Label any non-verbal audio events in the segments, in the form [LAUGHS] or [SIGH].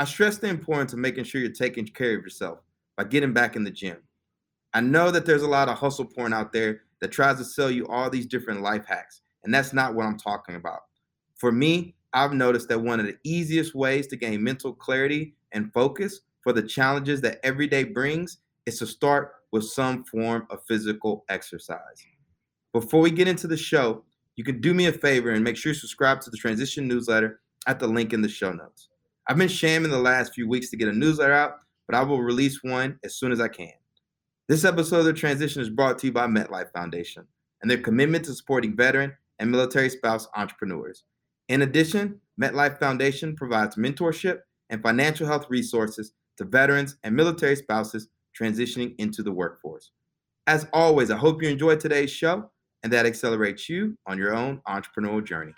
I stress the importance of making sure you're taking care of yourself by getting back in the gym. I know that there's a lot of hustle porn out there that tries to sell you all these different life hacks, and that's not what I'm talking about. For me, I've noticed that one of the easiest ways to gain mental clarity and focus for the challenges that every day brings is to start with some form of physical exercise. Before we get into the show, you can do me a favor and make sure you subscribe to the Transition newsletter at the link in the show notes. I've been shamming the last few weeks to get a newsletter out, but I will release one as soon as I can. This episode of The Transition is brought to you by MetLife Foundation and their commitment to supporting veteran and military spouse entrepreneurs. In addition, MetLife Foundation provides mentorship and financial health resources to veterans and military spouses transitioning into the workforce. As always, I hope you enjoyed today's show and that accelerates you on your own entrepreneurial journey.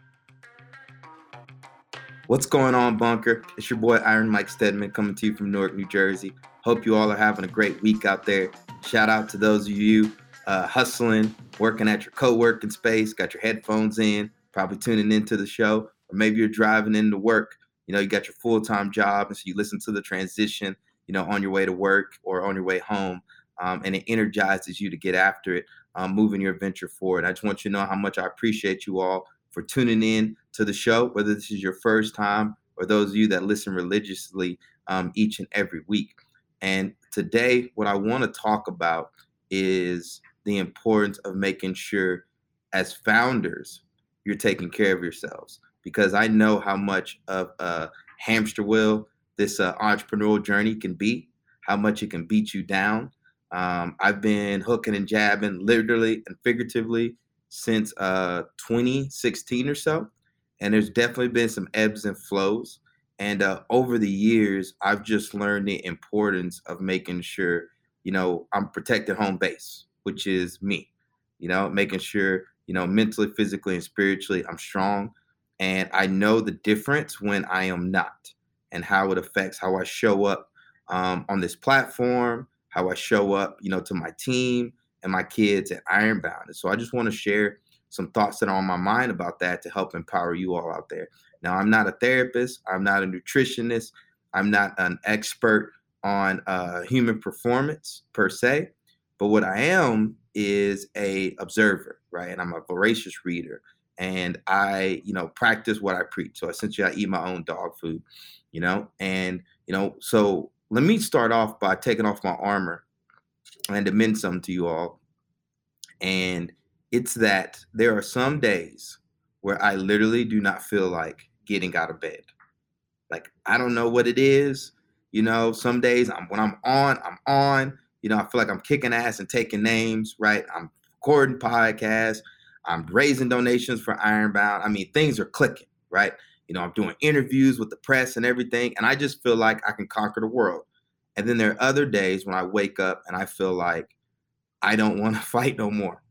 What's going on, Bunker? It's your boy Iron Mike Steadman coming to you from Newark, New Jersey. Hope you all are having a great week out there. Shout out to those of you uh, hustling, working at your co working space, got your headphones in, probably tuning into the show, or maybe you're driving into work. You know, you got your full time job, and so you listen to the transition, you know, on your way to work or on your way home. Um, and it energizes you to get after it, um, moving your venture forward. I just want you to know how much I appreciate you all for tuning in to the show, whether this is your first time or those of you that listen religiously um, each and every week. And today, what I want to talk about is the importance of making sure, as founders, you're taking care of yourselves. Because I know how much of a hamster wheel this uh, entrepreneurial journey can be, how much it can beat you down. Um, I've been hooking and jabbing, literally and figuratively, since uh, 2016 or so. And there's definitely been some ebbs and flows. And uh, over the years, I've just learned the importance of making sure, you know, I'm protecting home base, which is me, you know, making sure, you know, mentally, physically, and spiritually, I'm strong. And I know the difference when I am not and how it affects how I show up um, on this platform, how I show up, you know, to my team, and my kids at Ironbound. And so I just want to share some thoughts that are on my mind about that to help empower you all out there. Now, I'm not a therapist, I'm not a nutritionist, I'm not an expert on uh, human performance per se, but what I am is a observer, right? And I'm a voracious reader, and I, you know, practice what I preach. So essentially, I eat my own dog food, you know, and you know, so let me start off by taking off my armor and to mention something to you all. And it's that there are some days where I literally do not feel like getting out of bed. Like I don't know what it is. You know, some days I'm when I'm on, I'm on. You know, I feel like I'm kicking ass and taking names, right? I'm recording podcasts. I'm raising donations for Ironbound. I mean, things are clicking, right? You know, I'm doing interviews with the press and everything, and I just feel like I can conquer the world. And then there are other days when I wake up and I feel like I don't want to [LAUGHS] fight no more,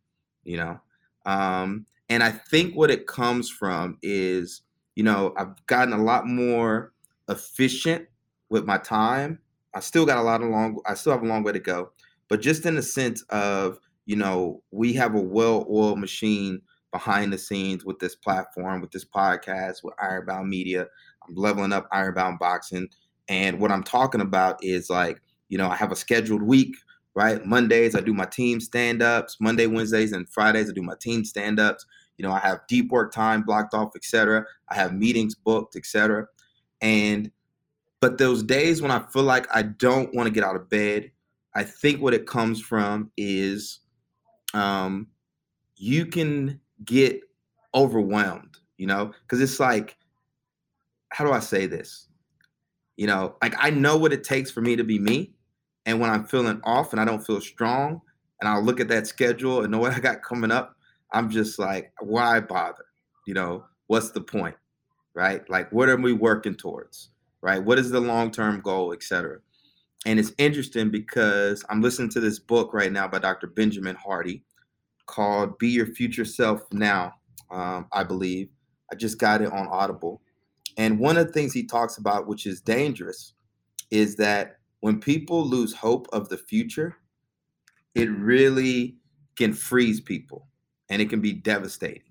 you know? Um, and I think what it comes from is, you know, I've gotten a lot more efficient with my time. I still got a lot of long, I still have a long way to go, but just in the sense of, you know, we have a well oiled machine behind the scenes with this platform, with this podcast, with Ironbound Media. I'm leveling up Ironbound Boxing. And what I'm talking about is like, you know, I have a scheduled week, right? Mondays, I do my team stand ups. Monday, Wednesdays, and Fridays, I do my team stand ups. You know, I have deep work time blocked off, etc. I have meetings booked, etc. And, but those days when I feel like I don't want to get out of bed, I think what it comes from is um, you can get overwhelmed, you know, because it's like, how do I say this? You know, like I know what it takes for me to be me. And when I'm feeling off and I don't feel strong, and I'll look at that schedule and know what I got coming up, I'm just like, why bother? You know, what's the point? Right? Like, what are we working towards? right? What is the long term goal, etc. And it's interesting because I'm listening to this book right now by Dr. Benjamin Hardy called Be Your Future Self Now, um, I believe. I just got it on Audible. And one of the things he talks about, which is dangerous, is that when people lose hope of the future, it really can freeze people and it can be devastating.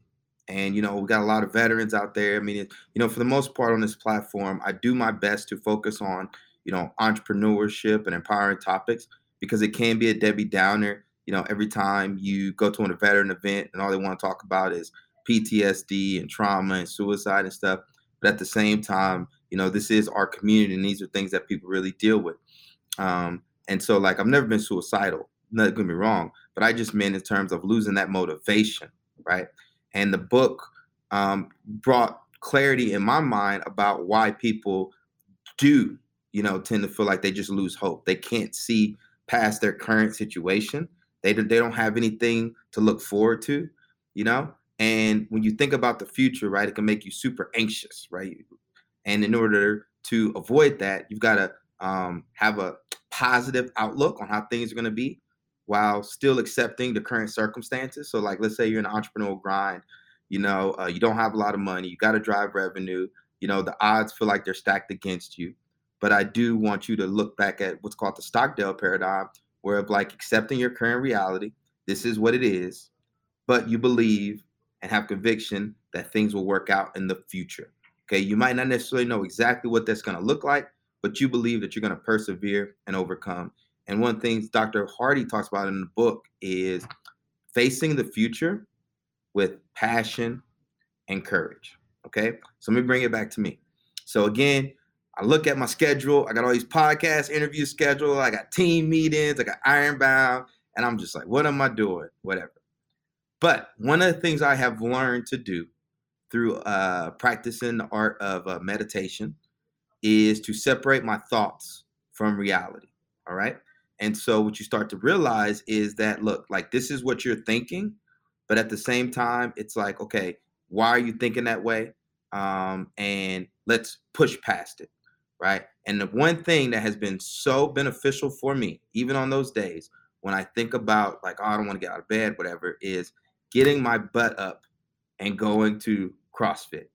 And, you know, we got a lot of veterans out there. I mean, it, you know, for the most part on this platform, I do my best to focus on, you know, entrepreneurship and empowering topics because it can be a Debbie Downer. You know, every time you go to a veteran event and all they want to talk about is PTSD and trauma and suicide and stuff. But at the same time, you know, this is our community and these are things that people really deal with. Um, and so, like, I've never been suicidal, not get me wrong, but I just meant in terms of losing that motivation, right? And the book um, brought clarity in my mind about why people do, you know, tend to feel like they just lose hope. They can't see past their current situation. They they don't have anything to look forward to, you know. And when you think about the future, right, it can make you super anxious, right? And in order to avoid that, you've got to um, have a positive outlook on how things are going to be while still accepting the current circumstances. So, like, let's say you're an entrepreneurial grind, you know, uh, you don't have a lot of money, you got to drive revenue, you know, the odds feel like they're stacked against you. But I do want you to look back at what's called the Stockdale paradigm, where of like accepting your current reality, this is what it is, but you believe and have conviction that things will work out in the future. Okay, you might not necessarily know exactly what that's going to look like, but you believe that you're going to persevere and overcome. And one of the things Dr. Hardy talks about in the book is facing the future with passion and courage. Okay, so let me bring it back to me. So again, I look at my schedule. I got all these podcast interview schedule. I got team meetings. I got Ironbound, and I'm just like, what am I doing? Whatever. But one of the things I have learned to do through uh, practicing the art of uh, meditation is to separate my thoughts from reality. All right. And so what you start to realize is that, look, like this is what you're thinking, but at the same time, it's like, okay, why are you thinking that way? Um, and let's push past it. Right. And the one thing that has been so beneficial for me, even on those days when I think about like, oh, I don't want to get out of bed, whatever, is getting my butt up and going to CrossFit.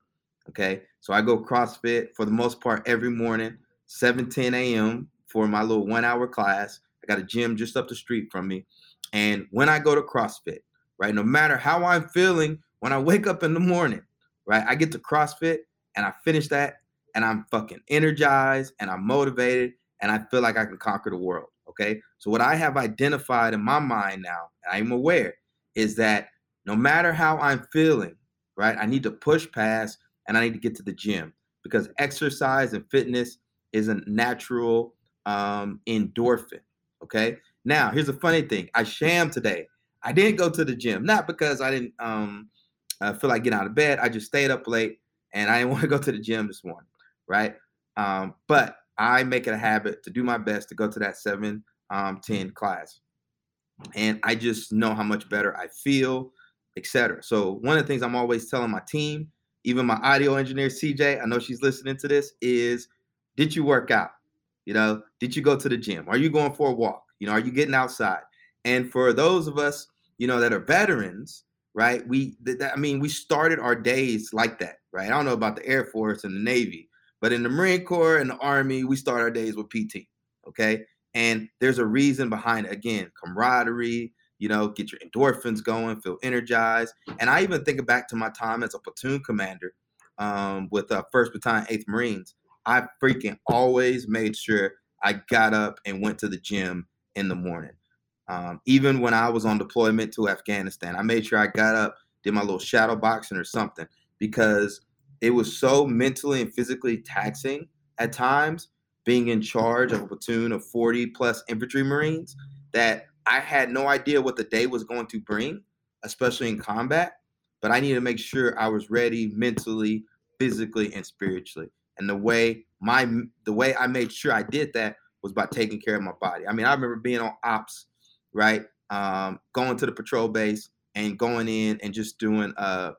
Okay. So I go CrossFit for the most part every morning, 7 10 a.m. for my little one hour class. I got a gym just up the street from me. And when I go to CrossFit, right, no matter how I'm feeling when I wake up in the morning, right, I get to CrossFit and I finish that and I'm fucking energized and I'm motivated and I feel like I can conquer the world. Okay. So, what I have identified in my mind now, and I'm aware, is that no matter how I'm feeling, right, I need to push past and I need to get to the gym because exercise and fitness is a natural um, endorphin. Okay. Now, here's a funny thing. I sham today. I didn't go to the gym, not because I didn't um, uh, feel like getting out of bed. I just stayed up late and I didn't [LAUGHS] want to go to the gym this morning. Right. Um, but I make it a habit to do my best to go to that 7 um, 10 class. And I just know how much better I feel, etc. So, one of the things I'm always telling my team even my audio engineer CJ, I know she's listening to this, is did you work out? You know, did you go to the gym? Are you going for a walk? You know, are you getting outside? And for those of us, you know, that are veterans, right? We, th- I mean, we started our days like that, right? I don't know about the Air Force and the Navy, but in the Marine Corps and the Army, we start our days with PT, okay? And there's a reason behind it. Again, camaraderie, you know, get your endorphins going, feel energized. And I even think back to my time as a platoon commander um, with uh, 1st Battalion, 8th Marines. I freaking always made sure I got up and went to the gym in the morning. Um, even when I was on deployment to Afghanistan, I made sure I got up, did my little shadow boxing or something because it was so mentally and physically taxing at times being in charge of a platoon of 40 plus infantry Marines that I had no idea what the day was going to bring, especially in combat, but I needed to make sure I was ready mentally, physically, and spiritually. And the way my the way I made sure I did that was by taking care of my body. I mean, I remember being on ops, right? Um, going to the patrol base and going in and just doing uh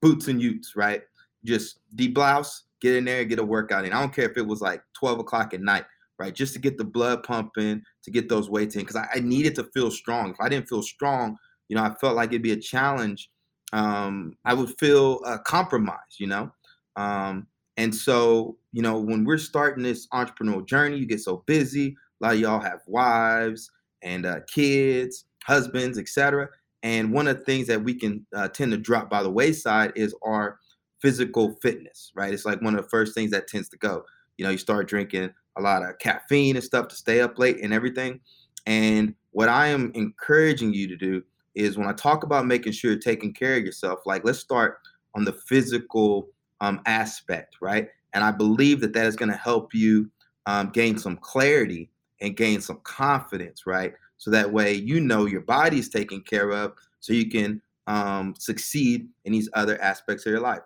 boots and utes, right? Just deblouse, get in there get a workout in. I don't care if it was like 12 o'clock at night, right? Just to get the blood pumping, to get those weights in, because I, I, needed to feel strong. If I didn't feel strong, you know, I felt like it'd be a challenge. Um, I would feel uh, compromised, you know. Um, and so, you know, when we're starting this entrepreneurial journey, you get so busy. A lot of y'all have wives and uh, kids, husbands, etc. And one of the things that we can uh, tend to drop by the wayside is our physical fitness, right? It's like one of the first things that tends to go. You know, you start drinking a lot of caffeine and stuff to stay up late and everything. And what I am encouraging you to do is when I talk about making sure you're taking care of yourself, like let's start on the physical um, aspect, right? And I believe that that is going to help you um, gain some clarity and gain some confidence, right? So that way you know your body is taken care of, so you can um, succeed in these other aspects of your life.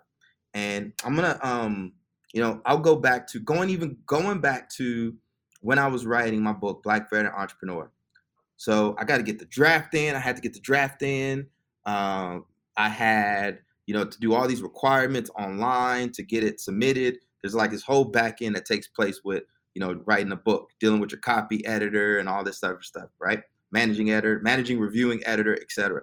And I'm gonna, um, you know, I'll go back to going even going back to when I was writing my book, Black Veteran Entrepreneur. So I got to get the draft in. I had to get the draft in. Um, I had, you know, to do all these requirements online to get it submitted. There's like this whole back end that takes place with, you know, writing a book, dealing with your copy editor and all this other stuff, right? Managing editor, managing reviewing editor, etc.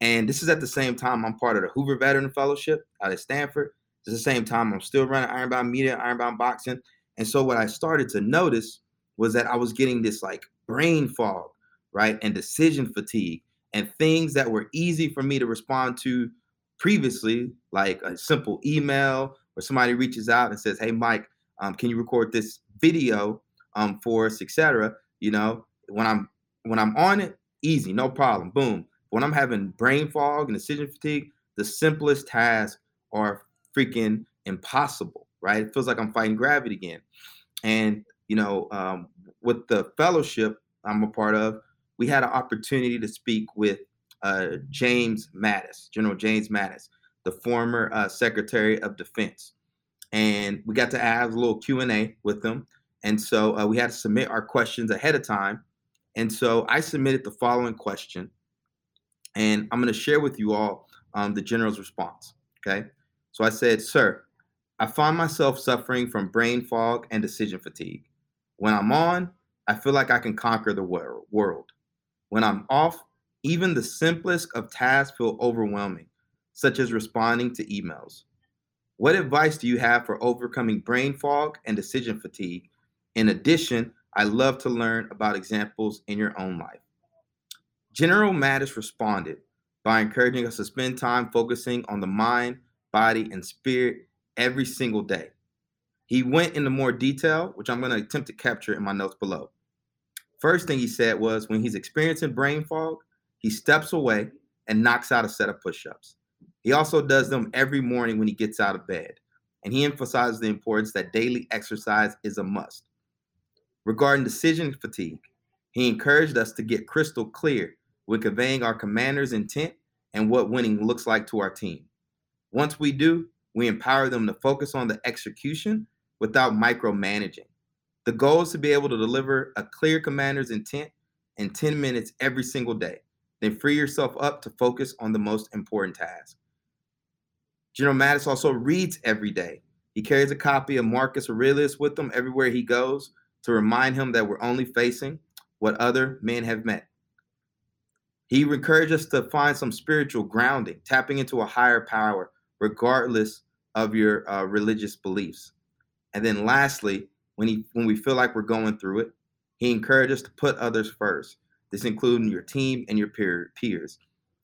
And this is at the same time I'm part of the Hoover Veteran Fellowship out at Stanford. At the same time, I'm still running Ironbound Media, Ironbound Boxing. And so what I started to notice was that I was getting this like brain fog, right? And decision fatigue and things that were easy for me to respond to previously, like a simple email or somebody reaches out and says, Hey, Mike, um, can you record this video um, for us, etc. You know, when I'm when I'm on it, easy, no problem, boom. When I'm having brain fog and decision fatigue, the simplest tasks are freaking impossible, right? It feels like I'm fighting gravity again. And, you know, um, with the fellowship I'm a part of, we had an opportunity to speak with uh, James Mattis, General James Mattis, the former uh, Secretary of Defense. And we got to have a little Q&A with them. And so uh, we had to submit our questions ahead of time. And so I submitted the following question. And I'm going to share with you all um, the general's response. Okay. So I said, Sir, I find myself suffering from brain fog and decision fatigue. When I'm on, I feel like I can conquer the world. When I'm off, even the simplest of tasks feel overwhelming, such as responding to emails. What advice do you have for overcoming brain fog and decision fatigue? In addition, I love to learn about examples in your own life. General Mattis responded by encouraging us to spend time focusing on the mind body, and spirit every single day. He went into more detail, which I'm going to attempt to capture in my notes below. First thing he said was when he's experiencing brain fog, he steps away and knocks out a set of push ups. He also does them every morning when he gets out of bed. And he emphasizes the importance that daily exercise is a must. Regarding decision fatigue, he encouraged us to get crystal clear when conveying our commander's intent and what winning looks like to our team. Once we do, we empower them to focus on the execution without micromanaging. The goal is to be able to deliver a clear commander's intent in 10 minutes every single day. Then free yourself up to focus on the most important task. General Mattis also reads every day. He carries a copy of Marcus Aurelius with him everywhere he goes to remind him that we're only facing what other men have met. He encourages us to find some spiritual grounding, tapping into a higher power regardless of your uh, religious beliefs. And then lastly, when he when we feel like we're going through it, he encourages us to put others first. This including your team and your peer, peers.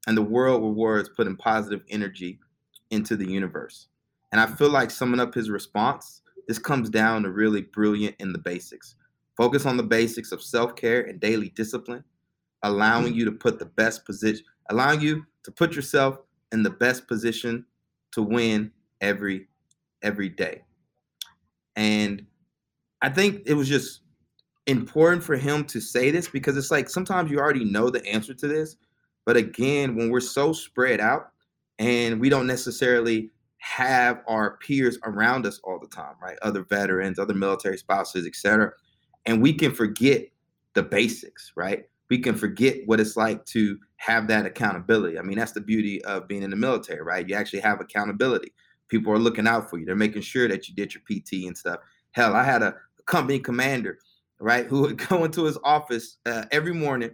And the world rewards putting positive energy into the universe. And I feel like summing up his response, this comes down to really brilliant in the basics. Focus on the basics of self-care and daily discipline, allowing you to put the best position, allowing you to put yourself in the best position to win every every day. And I think it was just important for him to say this because it's like sometimes you already know the answer to this, but again, when we're so spread out and we don't necessarily have our peers around us all the time, right? Other veterans, other military spouses, etc. And we can forget the basics, right? We can forget what it's like to have that accountability. I mean, that's the beauty of being in the military, right? You actually have accountability. People are looking out for you. They're making sure that you did your PT and stuff. Hell, I had a, company commander, right, who would [LAUGHS] go into his office uh, every morning,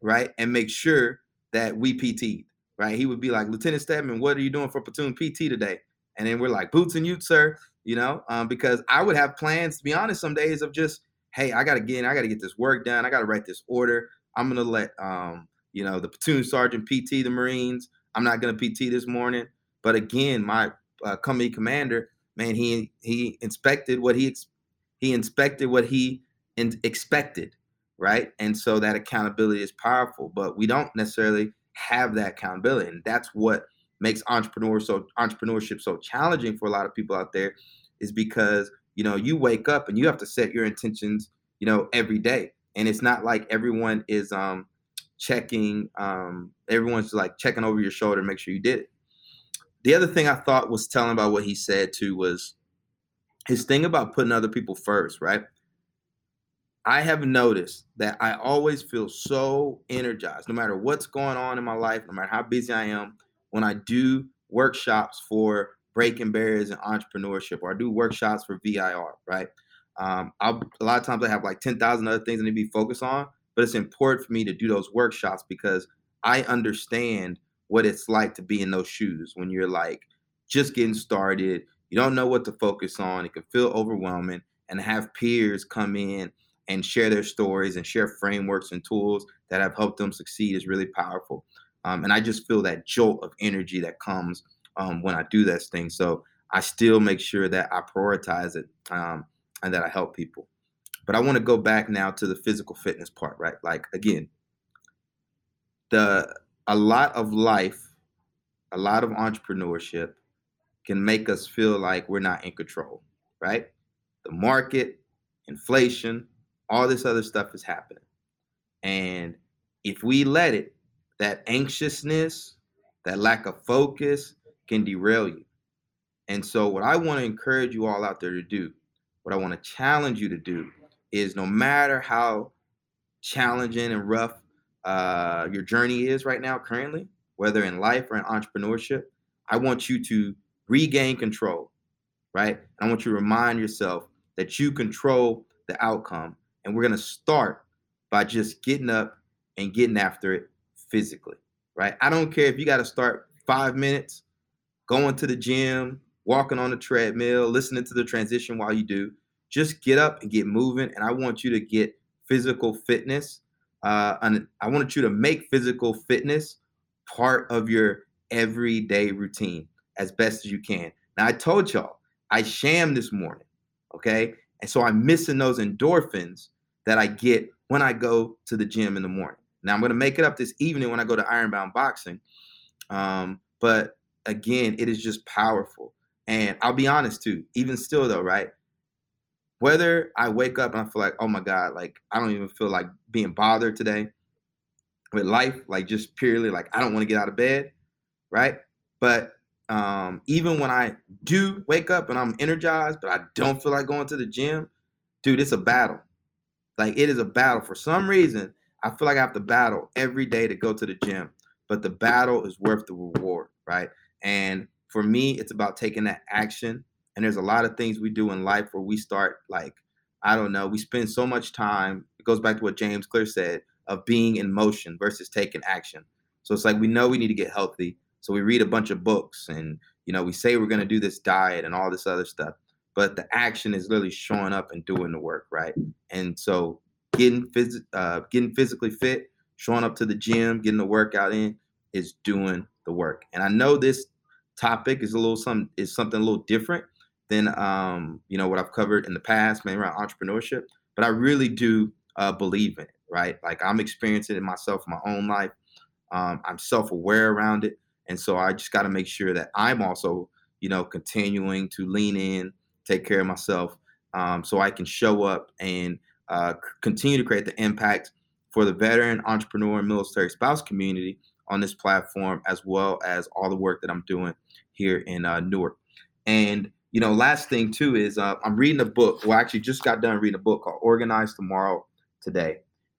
right, and make sure that we PT'd, right? He would be like, Lieutenant Steadman, what are you doing for platoon PT today? And then we're like, boots and utes, sir, you know, um, because I would have plans, to be honest, some days of just, hey, I got to get in, I got to get this work done, I got to write this order. I'm going to let, um, you know, the platoon sergeant PT the Marines. I'm not going to PT this morning. But again, my uh, company commander, man, he he inspected what he he inspected what he in- expected, right? And so that accountability is powerful, but we don't necessarily have that accountability, and that's what makes entrepreneur so entrepreneurship so challenging for a lot of people out there, is because you know you wake up and you have to set your intentions, you know, every day, and it's not like everyone is um checking um everyone's like checking over your shoulder make sure you did it the other thing I thought was telling about what he said too was his thing about putting other people first, right? I have noticed that I always feel so energized, no matter what's going on in my life, no matter how busy I am, when I do workshops for breaking barriers and entrepreneurship, or I do workshops for VIR, right? Um, a lot of times I have like 10,000 other things I need to be focused on, but it's important for me to do those workshops because I understand what it's like to be in those shoes when you're like just getting started. You don't know what to focus on. It can feel overwhelming. And have peers come in and share their stories and share frameworks and tools that have helped them succeed is really powerful. Um, and I just feel that jolt of energy that comes um, when I do this thing. So I still make sure that I prioritize it um, and that I help people. But I want to go back now to the physical fitness part, right? Like again, the a lot of life, a lot of entrepreneurship can make us feel like we're not in control, right? The market, inflation, all this other stuff is happening. And if we let it, that anxiousness, that lack of focus can derail you. And so, what I want to encourage you all out there to do, what I want to challenge you to do, is no matter how challenging and rough uh, your journey is right now, currently, whether in life or in entrepreneurship, I want you to regain control, right? And I want you to remind yourself that you control the outcome. And we're going to start by just getting up and getting after it physically, right? I don't care if you got to start five minutes, going to the gym, walking on the treadmill, listening to the transition while you do. Just get up and get moving. And I want you to get physical fitness uh, and I wanted you to make physical fitness part of your everyday routine as best as you can. Now, I told y'all I sham this morning, okay? And so I'm missing those endorphins that I get when I go to the gym in the morning. Now, I'm going to make it up this evening when I go to Ironbound Boxing. Um, but again, it is just powerful. And I'll be honest too, even still though, right? Whether I wake up and I feel like, oh my God, like I don't even feel like being bothered today with life, like just purely like I don't want to get out of bed, right? But um, even when I do wake up and I'm energized, but I don't feel like going to the gym, dude, it's a battle. Like it is a battle. For some reason, I feel like I have to battle every day to go to the gym, but the battle is worth the reward, right? And for me, it's about taking that action and there's a lot of things we do in life where we start like, I don't know, we spend so much time. It goes back to what James Clear said of being in motion versus taking action. So it's like we know we need to get healthy. So we read a bunch of books and you know, we say we're gonna do this diet and all this other stuff. But the action is literally showing up and doing the work, right? And so getting phys- uh, getting physically fit, showing up to the gym, getting the workout in is doing the work. And I know this topic is a little some is something a little different than um, you know what I've covered in the past, maybe around entrepreneurship. But I really do uh, believe in it, right? Like I'm experiencing it myself in my own life. Um, I'm self-aware around it, and so I just got to make sure that I'm also, you know, continuing to lean in, take care of myself, um, so I can show up and uh, continue to create the impact for the veteran, entrepreneur, and military spouse community on this platform, as well as all the work that I'm doing here in uh, Newark. And you know, last thing too is uh, I'm reading a book. Well, I actually just got done reading a book called Organize Tomorrow Today.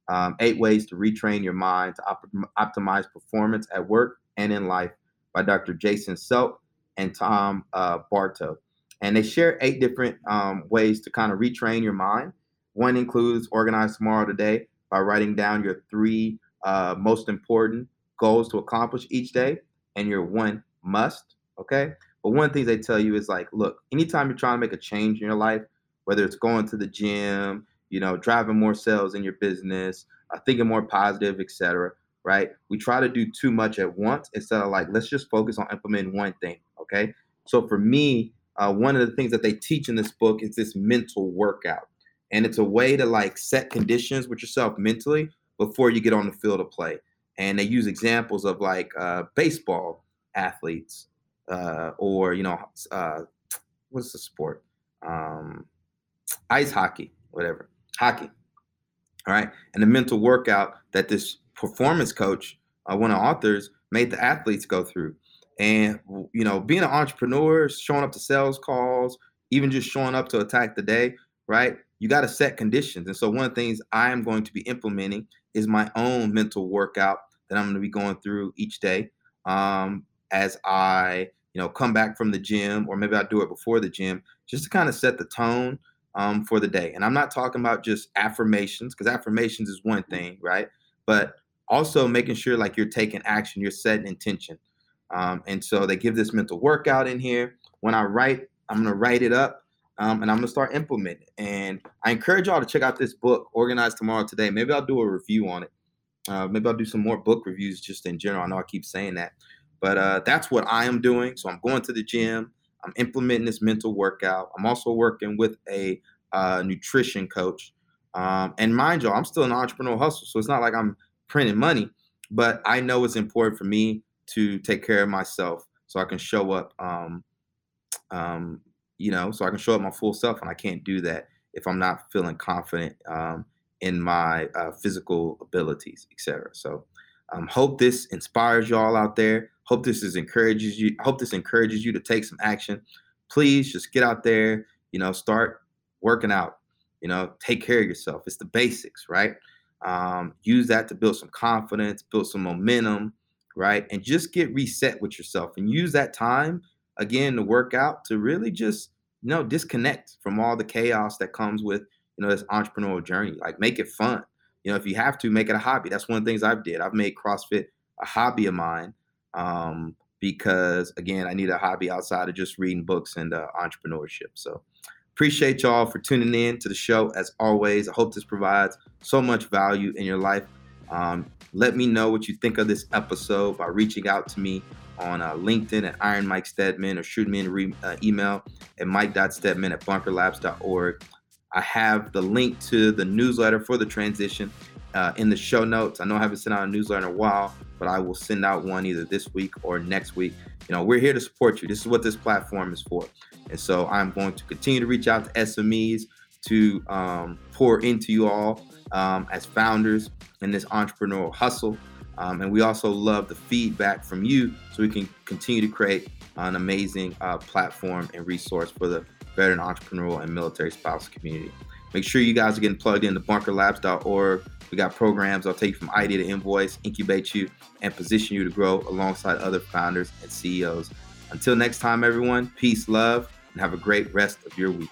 Um, eight ways to retrain your mind to op- optimize performance at work and in life by Dr. Jason Selk. and Tom uh, Bartow. And they share eight different um, ways to kind of retrain your mind. One includes organize tomorrow today by writing down your three uh, most important goals to accomplish each day and your one must. Okay. But one of the things they tell you is like, look, anytime you're trying to make a change in your life, whether it's going to the gym, you know, driving more sales in your business, uh, thinking more positive, etc. Right? We try to do too much at once instead of like, let's just focus on implementing one thing. Okay. So for me, uh, one of the things that they teach in this book is this mental workout, and it's a way to like set conditions with yourself mentally before you get on the field of play. And they use examples of like uh, baseball athletes, uh, or you know, uh, what's the sport? Um, ice hockey, whatever, hockey. All right, and the mental workout that this performance coach, uh, one of the authors, made the athletes go through. And you know, being an entrepreneur, showing up to sales calls, even just showing up to attack the day, right? You got to set conditions. And so one of the things I am going to be implementing is my own mental workout that I'm going to be going through each day um, as I, you know, come back from the gym, or maybe I do it before the gym, just to kind of set the tone um, for the day. And I'm not talking about just affirmations, because affirmations is one thing, right? But also making sure like you're taking action, you're setting intention. Um, and so they give this mental workout in here. When I write, I'm going to write it up um, and I'm going to start implementing. It. And I encourage y'all to check out this book, Organized Tomorrow Today. Maybe I'll do a review on it. Uh, maybe I'll do some more book reviews just in general. I know I keep saying that, but uh, that's what I am doing. So I'm going to the gym. I'm implementing this mental workout. I'm also working with a uh, nutrition coach. Um, and mind you, I'm still an entrepreneur hustle. So it's not like I'm printing money, but I know it's important for me to take care of myself so I can show up, um, um, you know, so I can show up my full self. And I can't do that if I'm not feeling confident um, in my uh, physical abilities, etc. So, um, hope this inspires y'all out there. Hope this is encourages you. Hope this encourages you to take some action. Please just get out there. You know, start working out. You know, take care of yourself. It's the basics, right? Um, use that to build some confidence, build some momentum, right? And just get reset with yourself and use that time again to work out to really just you know disconnect from all the chaos that comes with you know this entrepreneurial journey. Like make it fun. You know, if you have to, make it a hobby. That's one of the things I've did. I've made CrossFit a hobby of mine um, because again, I need a hobby outside of just reading books and uh, entrepreneurship. So appreciate y'all for tuning in to the show as always. I hope this provides so much value in your life. Um, let me know what you think of this episode by reaching out to me on uh, LinkedIn at Iron Mike Steadman or shoot me an re- uh, email at mike.steadman at bunkerlabs.org. I have the link to the newsletter for the transition uh, in the show notes. I know I haven't sent out a newsletter in a while, but I will send out one either this week or next week. You know, we're here to support you. This is what this platform is for. And so I'm going to continue to reach out to SMEs to um, pour into you all um, as founders in this entrepreneurial hustle. Um, and we also love the feedback from you so we can continue to create an amazing uh, platform and resource for the veteran entrepreneurial and military spouse community. Make sure you guys are getting plugged into bunkerlabs.org. We got programs that'll take you from idea to invoice, incubate you, and position you to grow alongside other founders and CEOs. Until next time, everyone, peace, love, and have a great rest of your week.